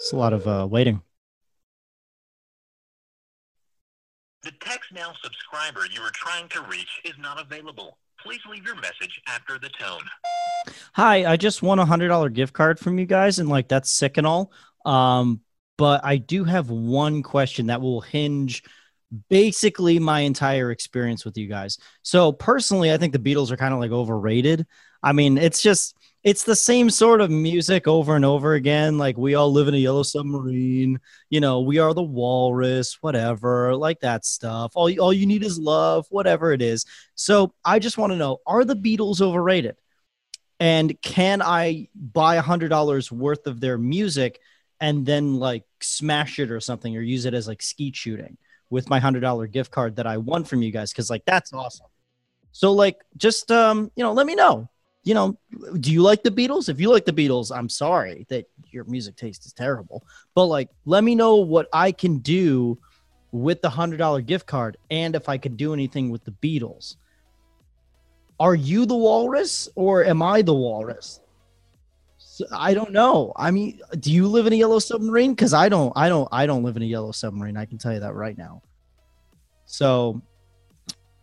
It's a lot of uh, waiting. The TextNow subscriber you are trying to reach is not available. Please leave your message after the tone. Hi, I just won a hundred dollar gift card from you guys, and like that's sick and all. Um, but I do have one question that will hinge basically my entire experience with you guys. So personally, I think the Beatles are kind of like overrated. I mean, it's just it's the same sort of music over and over again. Like we all live in a yellow submarine, you know, we are the walrus, whatever, like that stuff. All, all you need is love, whatever it is. So I just want to know are the Beatles overrated? And can I buy a hundred dollars worth of their music and then like smash it or something or use it as like skeet shooting with my hundred dollar gift card that I won from you guys? Cause like that's awesome. So like just um, you know, let me know you know, do you like the Beatles? If you like the Beatles, I'm sorry that your music taste is terrible. But like, let me know what I can do with the hundred dollar gift card and if I could do anything with the Beatles. Are you the walrus or am I the walrus? So, I don't know. I mean, do you live in a yellow submarine? Because I don't. I don't. I don't live in a yellow submarine. I can tell you that right now. So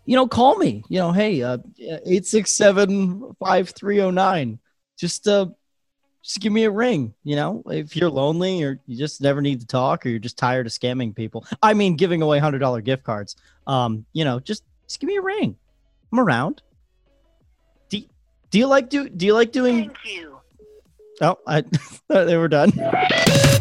you know, call me. You know, hey, uh, eight six seven five three zero nine. Just uh, just give me a ring. You know, if you're lonely or you just never need to talk or you're just tired of scamming people. I mean, giving away hundred dollar gift cards. Um, you know, just just give me a ring. I'm around. Do, do you like do do you like doing? Thank you. Oh, I they were done.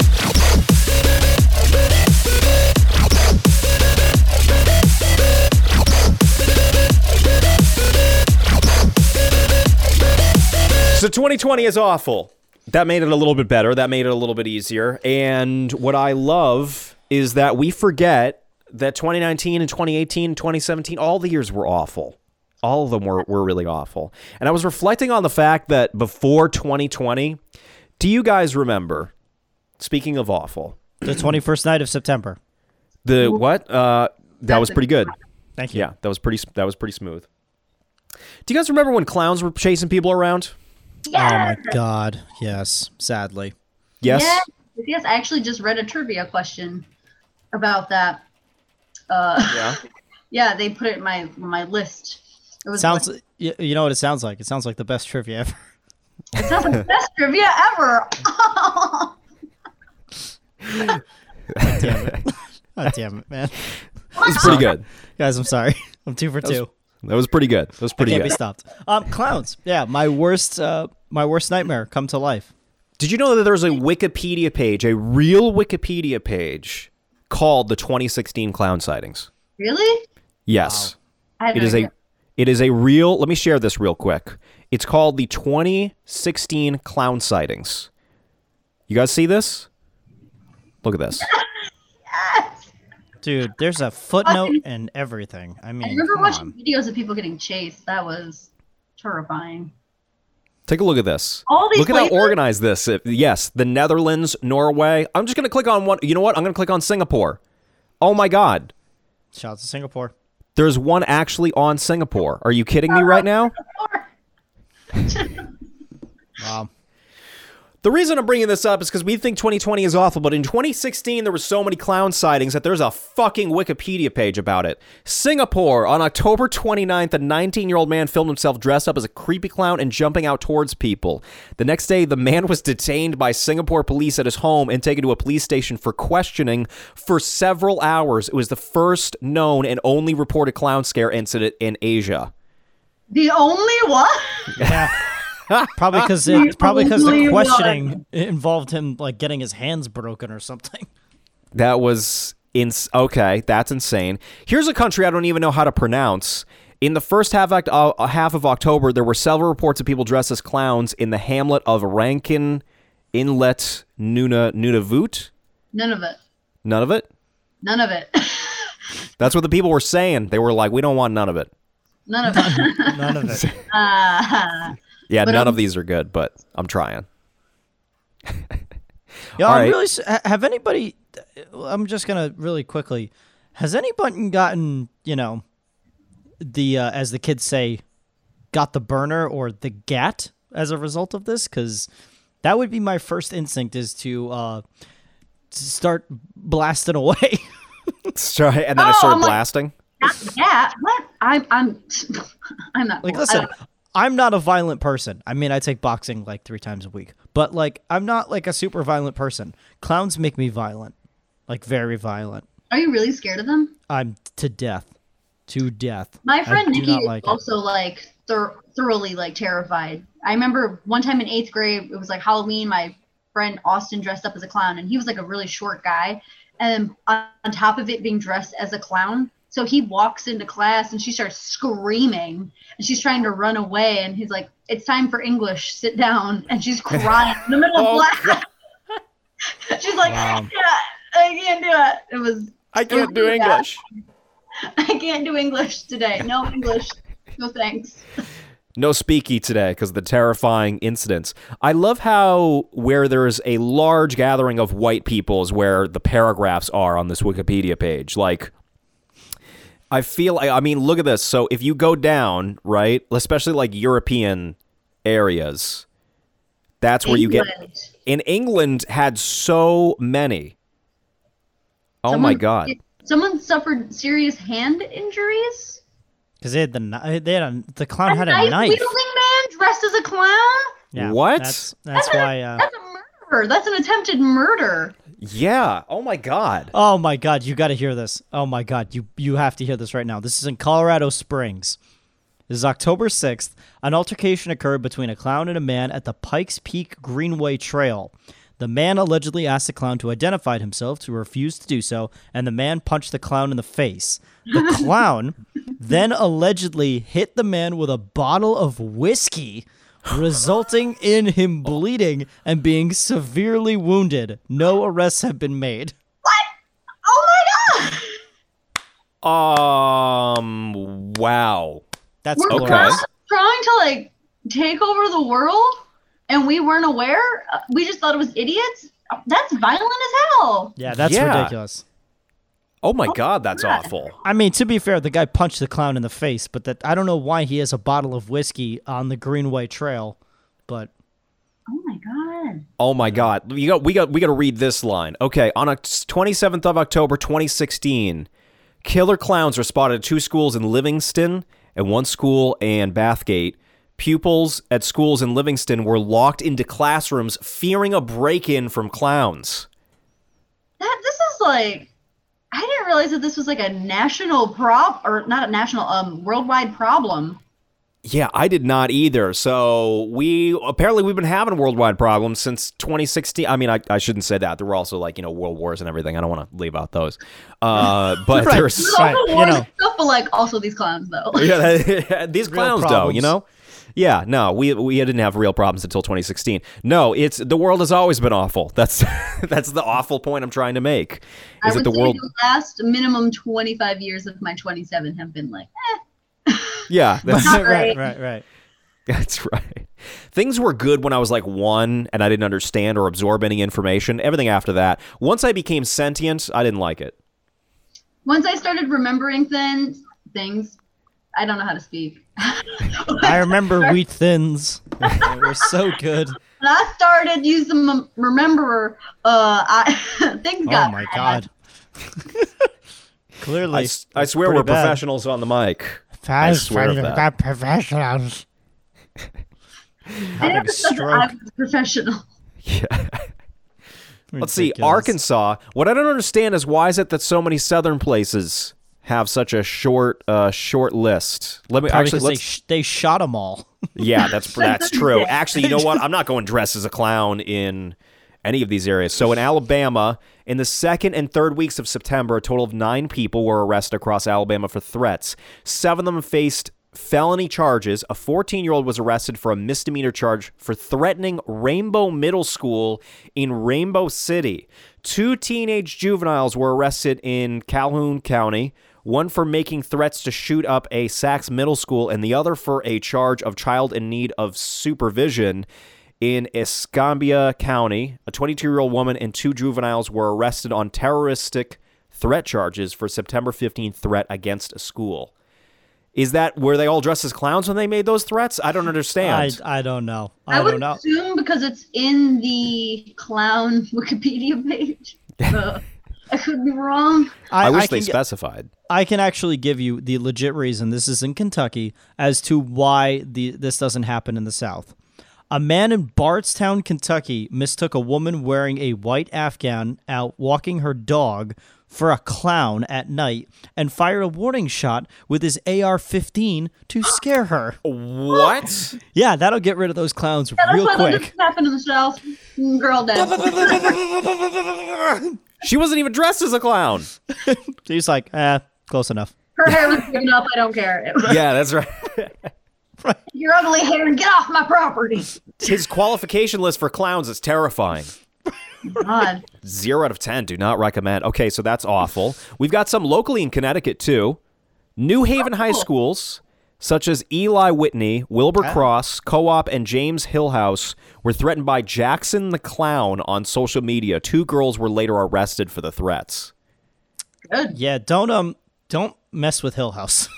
So 2020 is awful. That made it a little bit better. That made it a little bit easier. And what I love is that we forget that 2019 and 2018 and 2017, all the years were awful. All of them were, were really awful. And I was reflecting on the fact that before 2020, do you guys remember, speaking of awful, the 21st night of September. the what? Uh, that was pretty good. Thank you. Yeah, that was pretty. That was pretty smooth. Do you guys remember when clowns were chasing people around? Oh my god. Yes. Sadly. Yes. Yes, yes, I actually just read a trivia question about that. Uh, Yeah. yeah, they put it in my my list. It was Sounds. like, You know what it sounds like? It sounds like the best trivia ever. it sounds like the best trivia ever. God Damn it. God damn it, man. It's pretty good. Guys, I'm sorry. I'm two for two. That was pretty good. That was pretty I Can't good. be stopped. Um, clowns. Yeah, my worst. Uh, my worst nightmare come to life. Did you know that there's a Wikipedia page, a real Wikipedia page called the 2016 clown sightings? really? Yes. I had It no is a it is a real let me share this real quick. It's called the 2016 clown sightings. You guys see this? Look at this. Yes! Dude, there's a footnote and everything. I mean, I mean, remember watching on. videos of people getting chased. That was terrifying. Take a look at this. All these Look at how organized this. is. Yes, the Netherlands, Norway. I'm just going to click on one. You know what? I'm going to click on Singapore. Oh my god. Shout out to Singapore. There's one actually on Singapore. Are you kidding me right now? Wow. The reason I'm bringing this up is because we think 2020 is awful, but in 2016 there were so many clown sightings that there's a fucking Wikipedia page about it. Singapore, on October 29th, a 19-year-old man filmed himself dressed up as a creepy clown and jumping out towards people. The next day, the man was detained by Singapore police at his home and taken to a police station for questioning for several hours. It was the first known and only reported clown scare incident in Asia. The only one? Yeah. probably because probably because the only questioning involved him like getting his hands broken or something. That was ins. Okay, that's insane. Here's a country I don't even know how to pronounce. In the first half act, uh, half of October, there were several reports of people dressed as clowns in the hamlet of Rankin Inlet, Nuna Nunavut. None of it. None of it. None of it. That's what the people were saying. They were like, "We don't want none of it." None of it. None of it. uh, Yeah, But, none um, of these are good, but I'm trying. Yeah, All I'm right. really. Have anybody? I'm just gonna really quickly. Has anybody gotten you know, the uh, as the kids say, got the burner or the gat as a result of this? Because that would be my first instinct is to uh, start blasting away. Sorry, and then I Oh, started I'm like- blasting. Yeah, what? I'm I'm I'm not like, cool. listen, I- I'm not a violent person. I mean, I take boxing like three times a week, but like, I'm not like a super violent person. Clowns make me violent, like very violent. are you really scared of them? I'm to death, to death. My friend Nikki is like it. also like thor- thoroughly like terrified. I remember one time in eighth grade, it was like Halloween. My friend Austin dressed up as a clown, and he was like a really short guy. And on top of it being dressed as a clown, so he walks into class and she starts screaming, and she's trying to run away. And he's like, "It's time for English. Sit down." And she's crying in the middle of Oh, class. she's like, Wow. "Yeah, I can't do it." It was I can't do Yeah. English. I can't do English today. No English. No thanks. No speaky today because of the terrifying incidents. I love how where there's a large gathering of white people is where the paragraphs are on this Wikipedia page. Like, I feel I mean, look at this. So if you go down, right, especially like European areas, that's where you get. England. In England, had so many. Oh my God. Someone suffered serious hand injuries. Because they had the they had a, the clown A had a knife knife. wielding man dressed as a clown. Yeah, What? That's that's That's a- why. Uh, That's a murder. That's an attempted murder. Yeah. Oh my God. oh my God, you got to hear this. Oh my God, you you have to hear this right now. This is in Colorado Springs. This is October sixth. An altercation occurred between a clown and a man at the Pikes Peak Greenway Trail. The man allegedly asked the clown to identify himself, who refused to do so, and the man punched the clown in the face. The clown then allegedly hit the man with a bottle of whiskey, resulting in him bleeding and being severely wounded. No arrests have been made. What? Oh my god! Um. Wow. That's We're Okay. trying, trying to like take over the world, and we weren't aware. Uh, We just thought it was idiots. That's violent as hell. Yeah, that's Yeah. ridiculous. Oh my oh, God. That's awful. I mean, to be fair, the guy punched the clown in the face, but that I don't know why he has a bottle of whiskey on the Greenway Trail, but Oh my god. Oh my God! You got we got we got to read this line. Okay, on twenty seventh of October, twenty sixteen, killer clowns were spotted at two schools in Livingston and one school in Bathgate. Pupils at schools in Livingston were locked into classrooms, fearing a break-in from clowns. That this is like I didn't realize that this was like a national prob or not a national um worldwide problem. Yeah, I did not either. So we apparently we've been having worldwide problems since 2016. I mean, I, I shouldn't say that. There were also like you know world wars and everything. I don't want to leave out those. Uh, but Right. there's Not Right, all you wars know. stuff, but like also these clowns though. yeah, these clowns, though, you know. Yeah, no, we we didn't have real problems until 2016. No, it's the world has always been awful. That's that's the awful point I'm trying to make. I Is would that the say world? the last minimum 25 years of my 27 have been like, eh, Yeah, that's, right, right. right, right. that's right. Things were good when I was like one and I didn't understand or absorb any information. Everything after that, once I became sentient, I didn't like it. once I started remembering things, things, I don't know how to speak. I remember wheat thins. they were so good. When I started using the remember, uh, I things Oh my bad. god. Clearly, I swear we're bad. professionals on the mic. I swear of that. professionals. I Having a stroke. I was professional. Yeah. Let's see, Arkansas. What I don't understand is why is it that so many southern places have such a short, uh, short list? Let me Probably actually. 'cause they, Let's, sh- they shot them all. yeah, that's that's true. Actually, you know what? I'm not going dressed as a clown in any of these areas. So in Alabama, in the second and third weeks of September, a total of nine people were arrested across Alabama for threats. Seven of them faced felony charges. A 14 year old was arrested for a misdemeanor charge for threatening Rainbow Middle School in Rainbow City. Two teenage juveniles were arrested in Calhoun County. One for making threats to shoot up a Saks middle school, and the other for a charge of child in need of supervision. In Escambia County, a 22 year old woman and two juveniles were arrested on terroristic threat charges for September 15th threat against a school. Is that were they all dressed as clowns when they made those threats? I don't understand. I don't know. I, I, would don't know. assume because it's in the clown Wikipedia page. I could be wrong. I, wish I they can, specified. I can actually give you the legit reason. This is in Kentucky as to why the this doesn't happen in the South. A man in Bardstown, Kentucky, mistook a woman wearing a white afghan out walking her dog for a clown at night and fired a warning shot with his AR-15 to scare her. What? Yeah, that'll get rid of those clowns Yeah, real quick. doesn't happen in the South. Girl dead. she wasn't even dressed as a clown. He's like, eh, close enough. Her hair was big enough. I don't care. Yeah, that's right. Your ugly hair and get off my property. His qualification list for clowns is terrifying. God. Zero out of 10. Do not recommend. Okay, so that's awful. We've got some locally in Connecticut, too. New Haven High Schools, such as Eli Whitney, Wilbur Cross, Co op, and James Hillhouse, were threatened by Jackson the Clown on social media. Two girls were later arrested for the threats. Good. Yeah, don't um, don't mess with Hillhouse.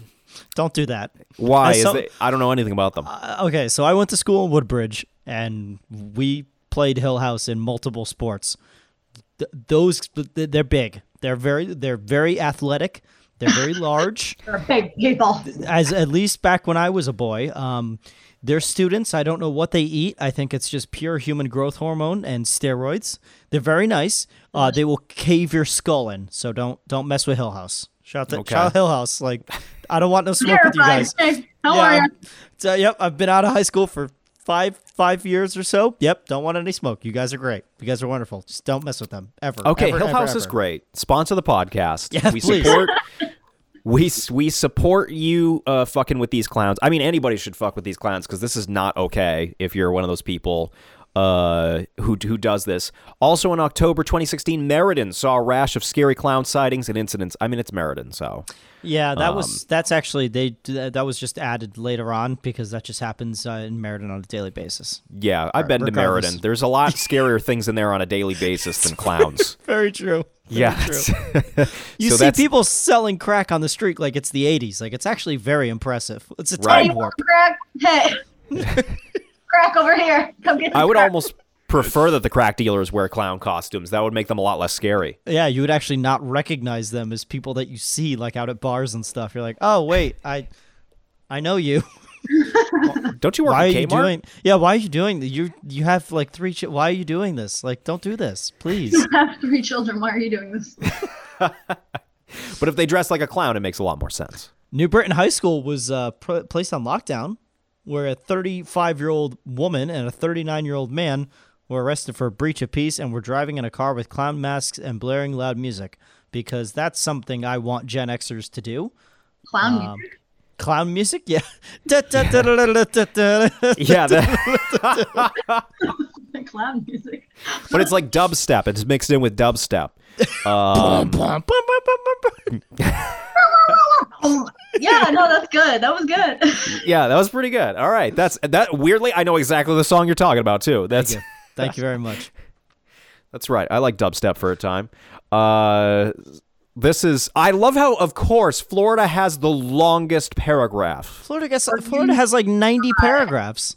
don't do that. Why? As Is they, I don't know anything about them. Uh, okay, so I went to school in Woodbridge, and we played Hillhouse in multiple sports. Th- those they're big. They're very they're very athletic. They're very large. They're big people. As at least back when I was a boy, um, they're students. I don't know what they eat. I think it's just pure human growth hormone and steroids. They're very nice. Uh, they will cave your skull in. So don't don't mess with Hillhouse. Shout out to Okay. shout Hillhouse. Like I don't want no smoke with you guys. Hey, how Yeah, are you? I'm- So, yep, I've been out of high school for five five years or so. Yep, don't want any smoke. You guys are great. You guys are wonderful. Just don't mess with them ever. Okay, ever, Hill ever, House is ever. great. Sponsor the podcast. Yeah, we please. support. we we support you uh, fucking with these clowns. I mean, anybody should fuck with these clowns because this is not okay. If you're one of those people uh, who who does this. Also, in October 2016, Meriden saw a rash of scary clown sightings and incidents. I mean, it's Meriden, so Yeah, that Um, was that's actually they that was just added later on because that just happens uh, in Meriden on a daily basis. yeah, I've been to. Meriden. There's a lot scarier things in there on a daily basis than clowns. Very true. Yeah, You So see people selling crack on the street like it's the 80s. Like it's actually very impressive. It's a Right. Time you warp. crack? Hey. crack over here. Come get some I would crack. almost prefer that the crack dealers wear clown costumes. That would make them a lot less scary. Yeah, you would actually not recognize them as people that you see like out at bars and stuff. You're like, "Oh, wait, I I know you." Don't you work why are you doing yeah why are you doing you you have like three ch- why are you doing this like don't do this please You have three children. Why are you doing this? But if they dress like a clown, it makes a lot more sense. new britain high school was uh, pr- placed on lockdown where a 35 year old woman and a 39 year old man were arrested for breach of peace and were driving in a car with clown masks and blaring loud music because that's something i want gen xers to do Clown Um, music. Clown music yeah. Yeah, that, Clown music. but it's like dubstep. It's mixed in with dubstep. Um, yeah, no, that's good. That was good. yeah, that was pretty good. All right, that's that. Weirdly, I know exactly the song you're talking about too. That's Thank you. Thank you very much. that's right. I like dubstep for a time. Uh, this is. I love how, of course, Florida has the longest paragraph. Florida gets Florida has like 90 paragraphs.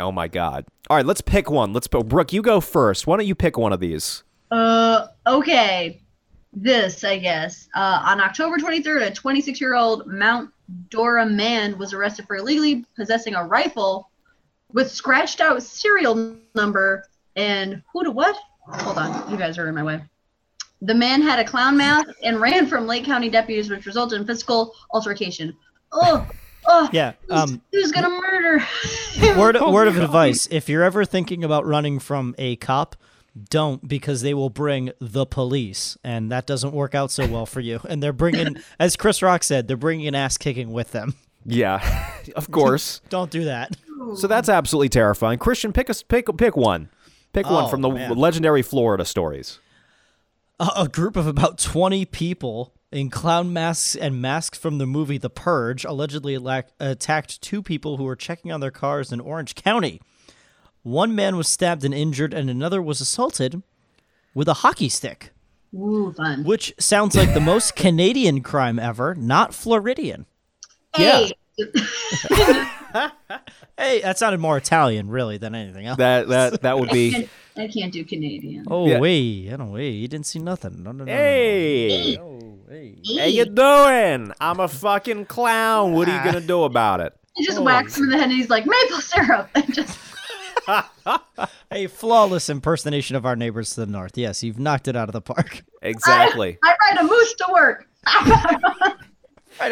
Oh my god! All right, let's pick one. Let's put Brooke. You go first. Why don't you pick one of these? Uh, okay. This, I guess. Uh, on October 23rd, a 26 year old Mount Dora man was arrested for illegally possessing a rifle with scratched out serial number and who to what? Hold on. You guys are in my way. The man had a clown mask and ran from Lake County deputies, which resulted in physical altercation. Oh, oh. Yeah. Um, Who's gonna murder? word Oh word of God. advice: if you're ever thinking about running from a cop, don't because they will bring the police, and that doesn't work out so well for you. And they're bringing, as Chris Rock said, they're bringing an ass kicking with them. Yeah, of course. Don't do that. so that's absolutely terrifying. Christian, pick a pick pick one. Pick one Oh, from the man. legendary Florida stories. A, a group of about 20 people in clown masks and masks from the movie The Purge allegedly attacked two people who were checking on their cars in Orange County. One man was stabbed and injured, and another was assaulted with a hockey stick, Ooh, fun. which sounds like the most Canadian crime ever, not Floridian. Hey, Hey, that sounded more Italian, really, than anything else. That that that would be I can't do Canadian. Oh Yeah. wait, I don't wait. You didn't see nothing. No, no, no, no, no. Hey, Oh, hey. how you doing? I'm a fucking clown. What are you gonna do about it? He just Oh. whacks him in the head and he's like, maple syrup. And just A flawless impersonation of our neighbors to the north. Yes, you've knocked it out of the park. Exactly. I ride a moose to work.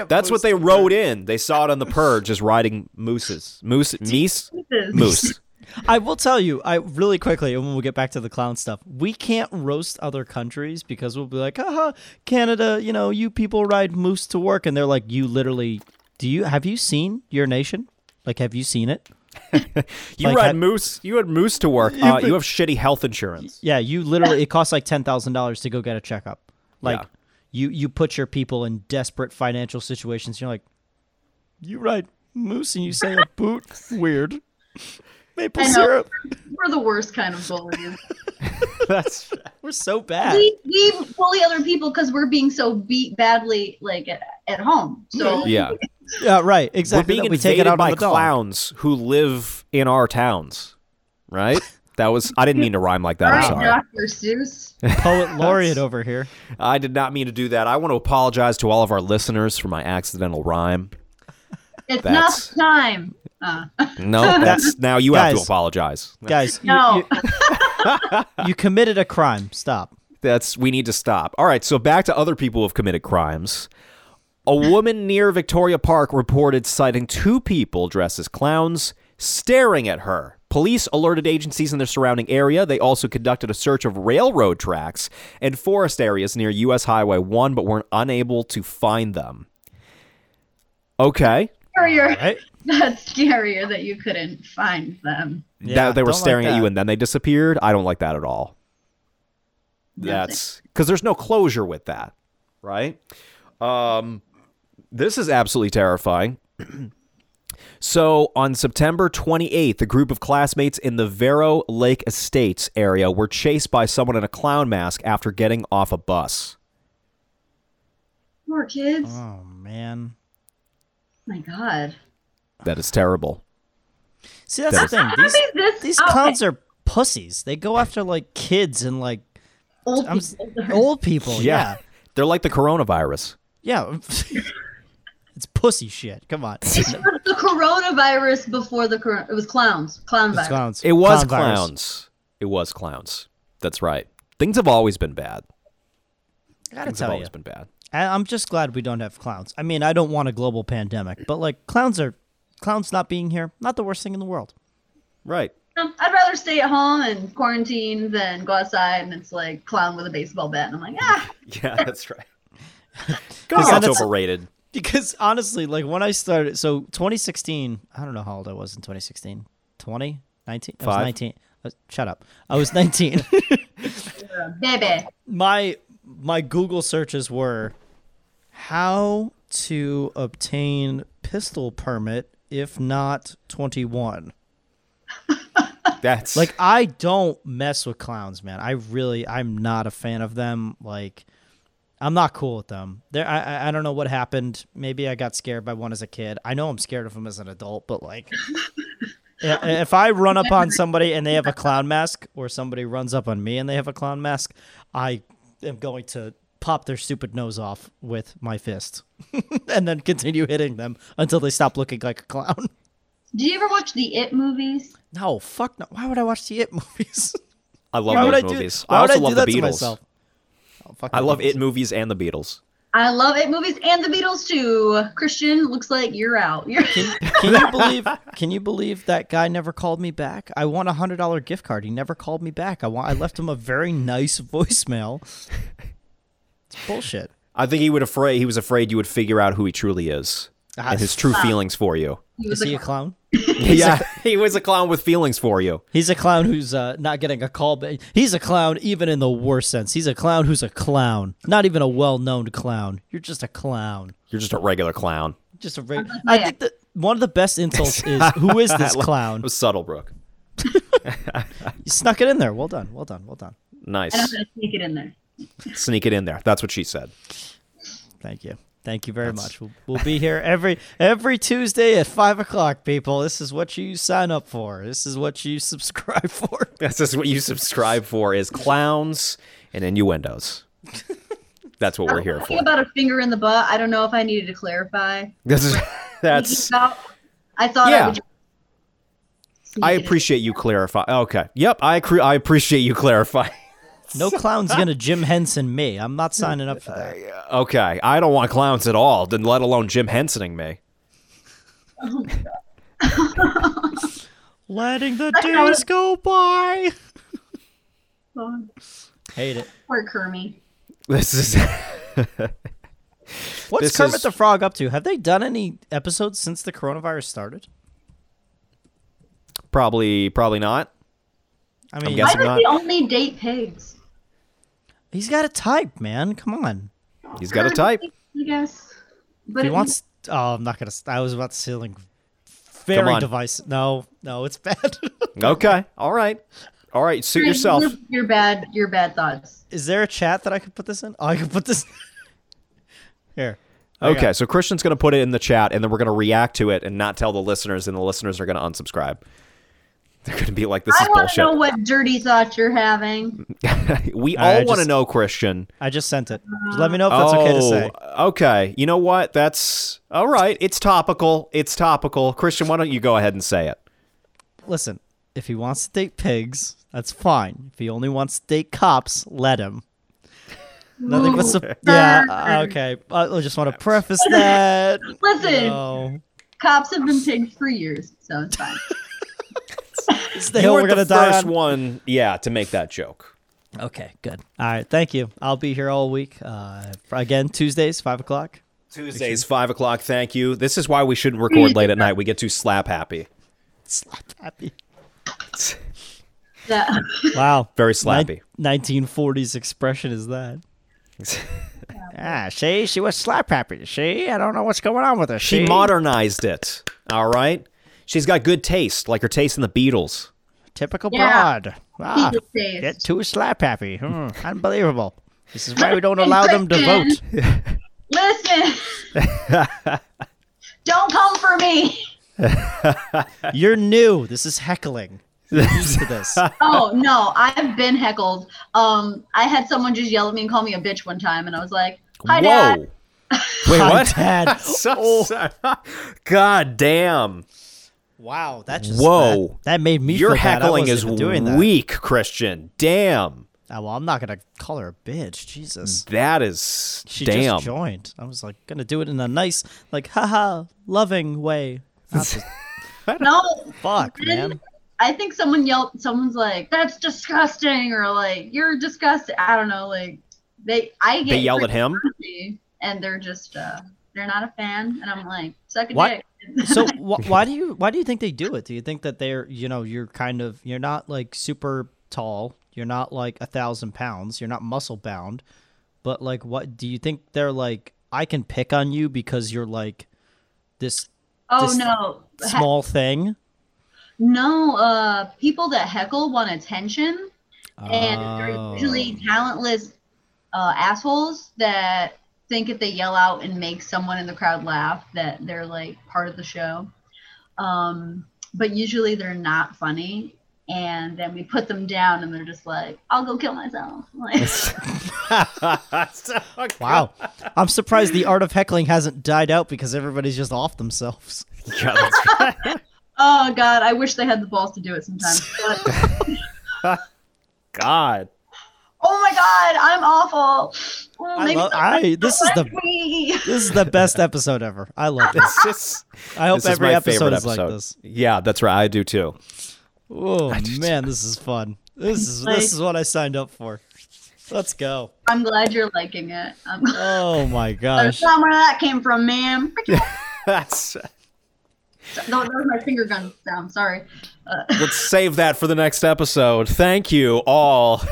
That's what they wrote in. They saw it on the purge as riding mooses. Moose, meese, moose. I will tell you, I really quickly, and when we get back to the clown stuff, we can't roast other countries because we'll be like, haha, Canada, you know, you people ride moose to work, and they're like, you literally, do you have you seen your nation? Like, have you seen it? You Like, ride ha- moose. You had moose to work. Uh, you have shitty health insurance. Yeah, you literally, it costs like ten thousand dollars to go get a checkup. Like, Yeah. you you put your people in desperate financial situations. You're like, you ride moose and you say a boot, weird. Maple I know. syrup. We're the worst kind of bullies. That's We're so bad. we, we bully other people because we're being so beat badly, like at, at home. So yeah. Yeah, right. Exactly. We're being we take invaded it out by on the dog. clowns who live in our towns. Right? That was. I didn't mean to rhyme like that. all I'm right, sorry. Dr. Seuss. Poet laureate over here. I did not mean to do that. I want to apologize to all of our listeners for my accidental rhyme. It's That's- not time. Uh, No, that's now you have to apologize. Guys, you, no. you, you committed a crime. Stop. That's we need to stop. All right, so back to other people who've committed crimes. A woman near Victoria Park reported sighting two people dressed as clowns staring at her. Police alerted agencies in the surrounding area. They also conducted a search of railroad tracks and forest areas near US Highway 1 but weren't unable to find them. Okay. Scarier. Right? That's scarier that you couldn't find them. Yeah, that they were don't like staring at you and then they disappeared. I don't like that at all. That's because there's no closure with that, right? Um, this is absolutely terrifying. so on September 28th, a group of classmates in the Vero Lake Estates area were chased by someone in a clown mask after getting off a bus. Poor kids. Oh man. My God. That is terrible. See, that's That the thing. How These, this? these oh, clowns are pussies. They go after like kids and like old I'm people. old people. Yeah. They're like the coronavirus. Yeah. it's pussy shit. Come on. The coronavirus before the corona. It was clowns. Clown virus. clowns. It was Clown virus. clowns. It was clowns. That's right. Things have always been bad. I gotta Things have tell you. always been bad. I- I'm just glad we don't have clowns. I mean, I don't want a global pandemic, but like clowns are clowns not being here, not the worst thing in the world. Right. Um, I'd rather stay at home and quarantine than go outside and it's like clown with a baseball bat. And I'm like, ah, Yeah, that's right. Because That's that's- overrated. Because honestly, like when I started, so 2016, I don't know how old I was in 2016. 20? 19? I was Five. 19. Uh, shut up. I was 19. baby. my my Google searches were how to obtain pistol permit if not 21. That's Like I don't mess with clowns, man. I really I'm not a fan of them. Like I'm not cool with them. There I I- don't know what happened. Maybe I got scared by one as a kid. I know I'm scared of them as an adult, but like if I run up on somebody and they have a clown mask or somebody runs up on me and they have a clown mask, I am going to pop their stupid nose off with my fist and then continue hitting them until they stop looking like a clown. Did you ever watch the It movies? No, fuck no. Why would I watch the It movies? I love Why would those I do- movies. I also I love the Beatles. Oh, fuck I the love Beatles. it movies and the Beatles. I love It movies and the Beatles too. Christian, looks like you're out. You're Can, can you believe? Can you believe that guy never called me back? I won a hundred dollar gift card. He never called me back. I want. I left him a very nice voicemail. It's bullshit. I think he would afraid he was afraid you would figure out who he truly is Ah, and his true feelings for you. he Is was he a like, clown? yeah, he was a clown with feelings for you. He's a clown who's uh, not getting a call back. He's a clown even in the worst sense. He's a clown who's a clown. Not even a well-known clown. You're just a clown. You're just a regular clown. Just a. Reg- I think that one of the best insults is who is this clown? It clown? was subtle, Brooke. You snuck it in there. Well done. Well done. Well done. Nice. I know how to sneak it in there. Sneak it in there. That's what she said. Thank you. Thank you very much. We'll, we'll be here every every Tuesday at five o'clock, people. This is what you sign up for. This is what you subscribe for. That's just what you subscribe for is clowns and innuendos. That's what we're here Talking for. about a finger in the butt. I don't know if I needed to clarify. This is that's I thought Yeah. I would. just sneak I it appreciate you clarify. Okay. Yep, I cre- I appreciate you clarify. No clown's gonna Jim Henson me. I'm not signing up for that. Uh, okay, I don't want clowns at all, then let alone Jim Hensoning me. Letting the I days go by. Oh, Hate it. Poor Kermie. This is What's This Kermit is- the Frog up to? Have they done any episodes since the coronavirus started? probably probably not. I mean, guessing- Why not. does he only date pigs? He's got a type, man. Come on. He's got a type. I guess. But he wants. Oh, I'm not gonna. I was about to say like very on. divisive. No, no, it's bad. Okay. All right. All right, suit Your- yourself. Your, your bad. Your bad thoughts. Is there a chat that I could put this in? Oh, I could put this. Here. Okay, so Christian's going to put it in the chat and then we're going to react to it and not tell the listeners and the listeners are going to unsubscribe. They're going to be like this I is want to know what dirty thoughts you're having. we All right, all I want to know Christian. I just sent it. Just let me know if that's okay to say. Oh, okay. You know what? That's all right. It's topical. It's topical. Christian, why don't you go ahead and say it? Listen, if he wants to date pigs, that's fine. If he only wants to date cops, let him. Nothing but sup- yeah. uh, okay. I just want to preface that. Listen, No. cops have been pigs for years, so it's fine. It's the you hill weren't we're gonna the die first on. one, yeah, to make that joke. Okay, good. All right, thank you. I'll be here all week. Uh, again, Tuesdays, five o'clock. Tuesdays, five o'clock. Thank you. This is why we shouldn't record late at night. We get too slap happy. Slap happy. Yeah. Wow. Very slappy. Nineteen forties expression is that? Ah, see, she was slap happy. See, I don't know what's going on with her. She see? modernized it. All right. She's got good taste, like her taste in the Beatles. Typical Yeah. broad. Ah, Penis taste. get too slap happy. Hmm, unbelievable. This is why we don't allow them to vote. Listen. Don't come for me. You're new. This is heckling. Used to this. Oh no, I've been heckled. Um, I had someone just yell at me and call me a bitch one time, and I was like, "Hi, Dad." Whoa. Wait, what? Dad. So- so- God damn. Wow, that just Whoa. That, that made me Your feel bad. I heckling wasn't is doing that. weak, Christian. Damn. Oh, well, I'm not gonna call her a bitch. Jesus. That is She damn. just joined. I was like gonna do it in a nice, like, haha, loving way. Not just, No, fuck, Then man. I think someone yelled. Someone's like, "That's disgusting," or like, "You're disgusting." I don't know. Like, they, I get They yelled at him? and they're just, uh, they're not a fan, and I'm like, suck a What? dick. So wh- why do you why do you think they do it? Do you think that they're you know you're kind of you're not like super tall, you're not like a thousand pounds, you're not muscle bound, but like what do you think they're like? I can pick on you because you're like this oh Just no, small thing. no. Uh, people that heckle want attention, and they're Oh. usually talentless uh, assholes that think if they yell out and make someone in the crowd laugh that they're like part of the show um, but usually they're not funny and then we put them down and they're just like i'll go kill myself like Wow, I'm surprised the art of heckling hasn't died out because everybody's just off themselves. Yeah, that's right. oh god i wish they had the balls to do it sometimes but, God. oh my god i'm awful I love- someone I- this is the- me. This is the best episode ever. I love this. It's just I hope this is every my episode favorite is like episode. this. Yeah, that's right. I do too. Oh man, this is fun. This is this is what I signed up for. Let's go. i'm glad you're liking it um, Oh my gosh. not where that came from ma'am That's that that was my finger gun sound sorry uh, let's save that for the next episode. Thank you all for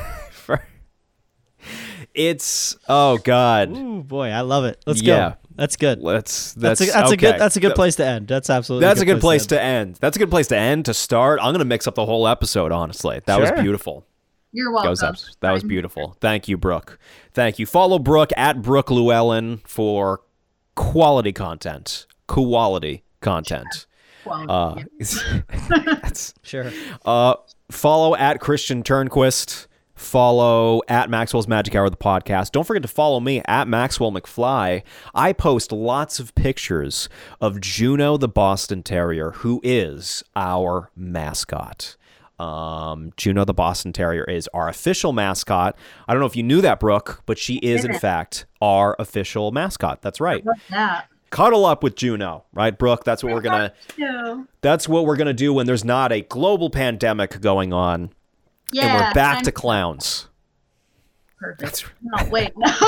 It's oh god. Ooh boy, I love it. Let's Yeah. go. That's good. Let's That's that's a, that's a good that's a good Th- place to end. That's absolutely That's a good place end. to end. That's a good place to end to start. I'm gonna mix up the whole episode. Honestly, that was beautiful. you're welcome. That welcome was, that was beautiful. Thank you, Brooke. Thank you. Follow Brooke at Brooke Llewellyn for quality content. Quality content. Quality, Uh, that's, Sure. uh, follow at Christian Turnquist. Follow at Maxwell's Magic Hour, the podcast. Don't forget to follow me at Maxwell McFly. I post lots of pictures of Juno the Boston Terrier, who is our mascot. Um, Juno the Boston Terrier is our official mascot. I don't know if you knew that, Brooke, but she is, in fact, our official mascot. That's right. Cuddle up with Juno, right, Brooke? That's what we're gonna. That's what we're gonna do when there's not a global pandemic going on Yeah. and we're back I'm to clowns. perfect. No, wait. No.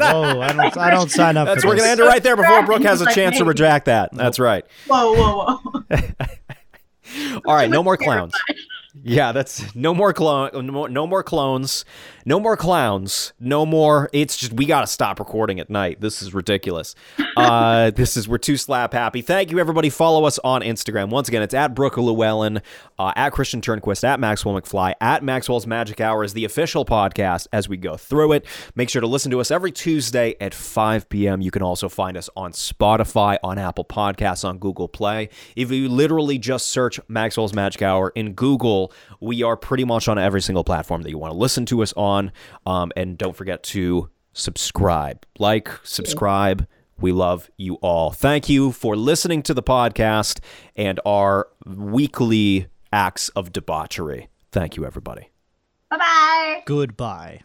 Oh, whoa, I don't, I don't sign up That's for we're gonna end it right there before Brooke has a chance to hey. retract that. That's right. whoa, whoa, whoa. All right, no more clowns. Yeah, that's no more clone, no more, no more clones, no more clowns, no more. It's just we got to stop recording at night. This is ridiculous. Uh, this is we're too slap happy. Thank you everybody. Follow us on Instagram. Once again, it's at Brooke Llewellyn, uh, at Christian Turnquist, at Maxwell McFly, at Maxwell's Magic Hour is the official podcast as we go through it. Make sure to listen to us every Tuesday at 5 p.m. You can also find us on Spotify, on Apple Podcasts, on Google Play. If you literally just search Maxwell's Magic Hour in Google, we are pretty much on every single platform that you want to listen to us on. Um, and don't forget to subscribe, like, subscribe. We love you all. Thank you for listening to the podcast and our weekly acts of debauchery. Thank you, everybody. Bye bye. Goodbye.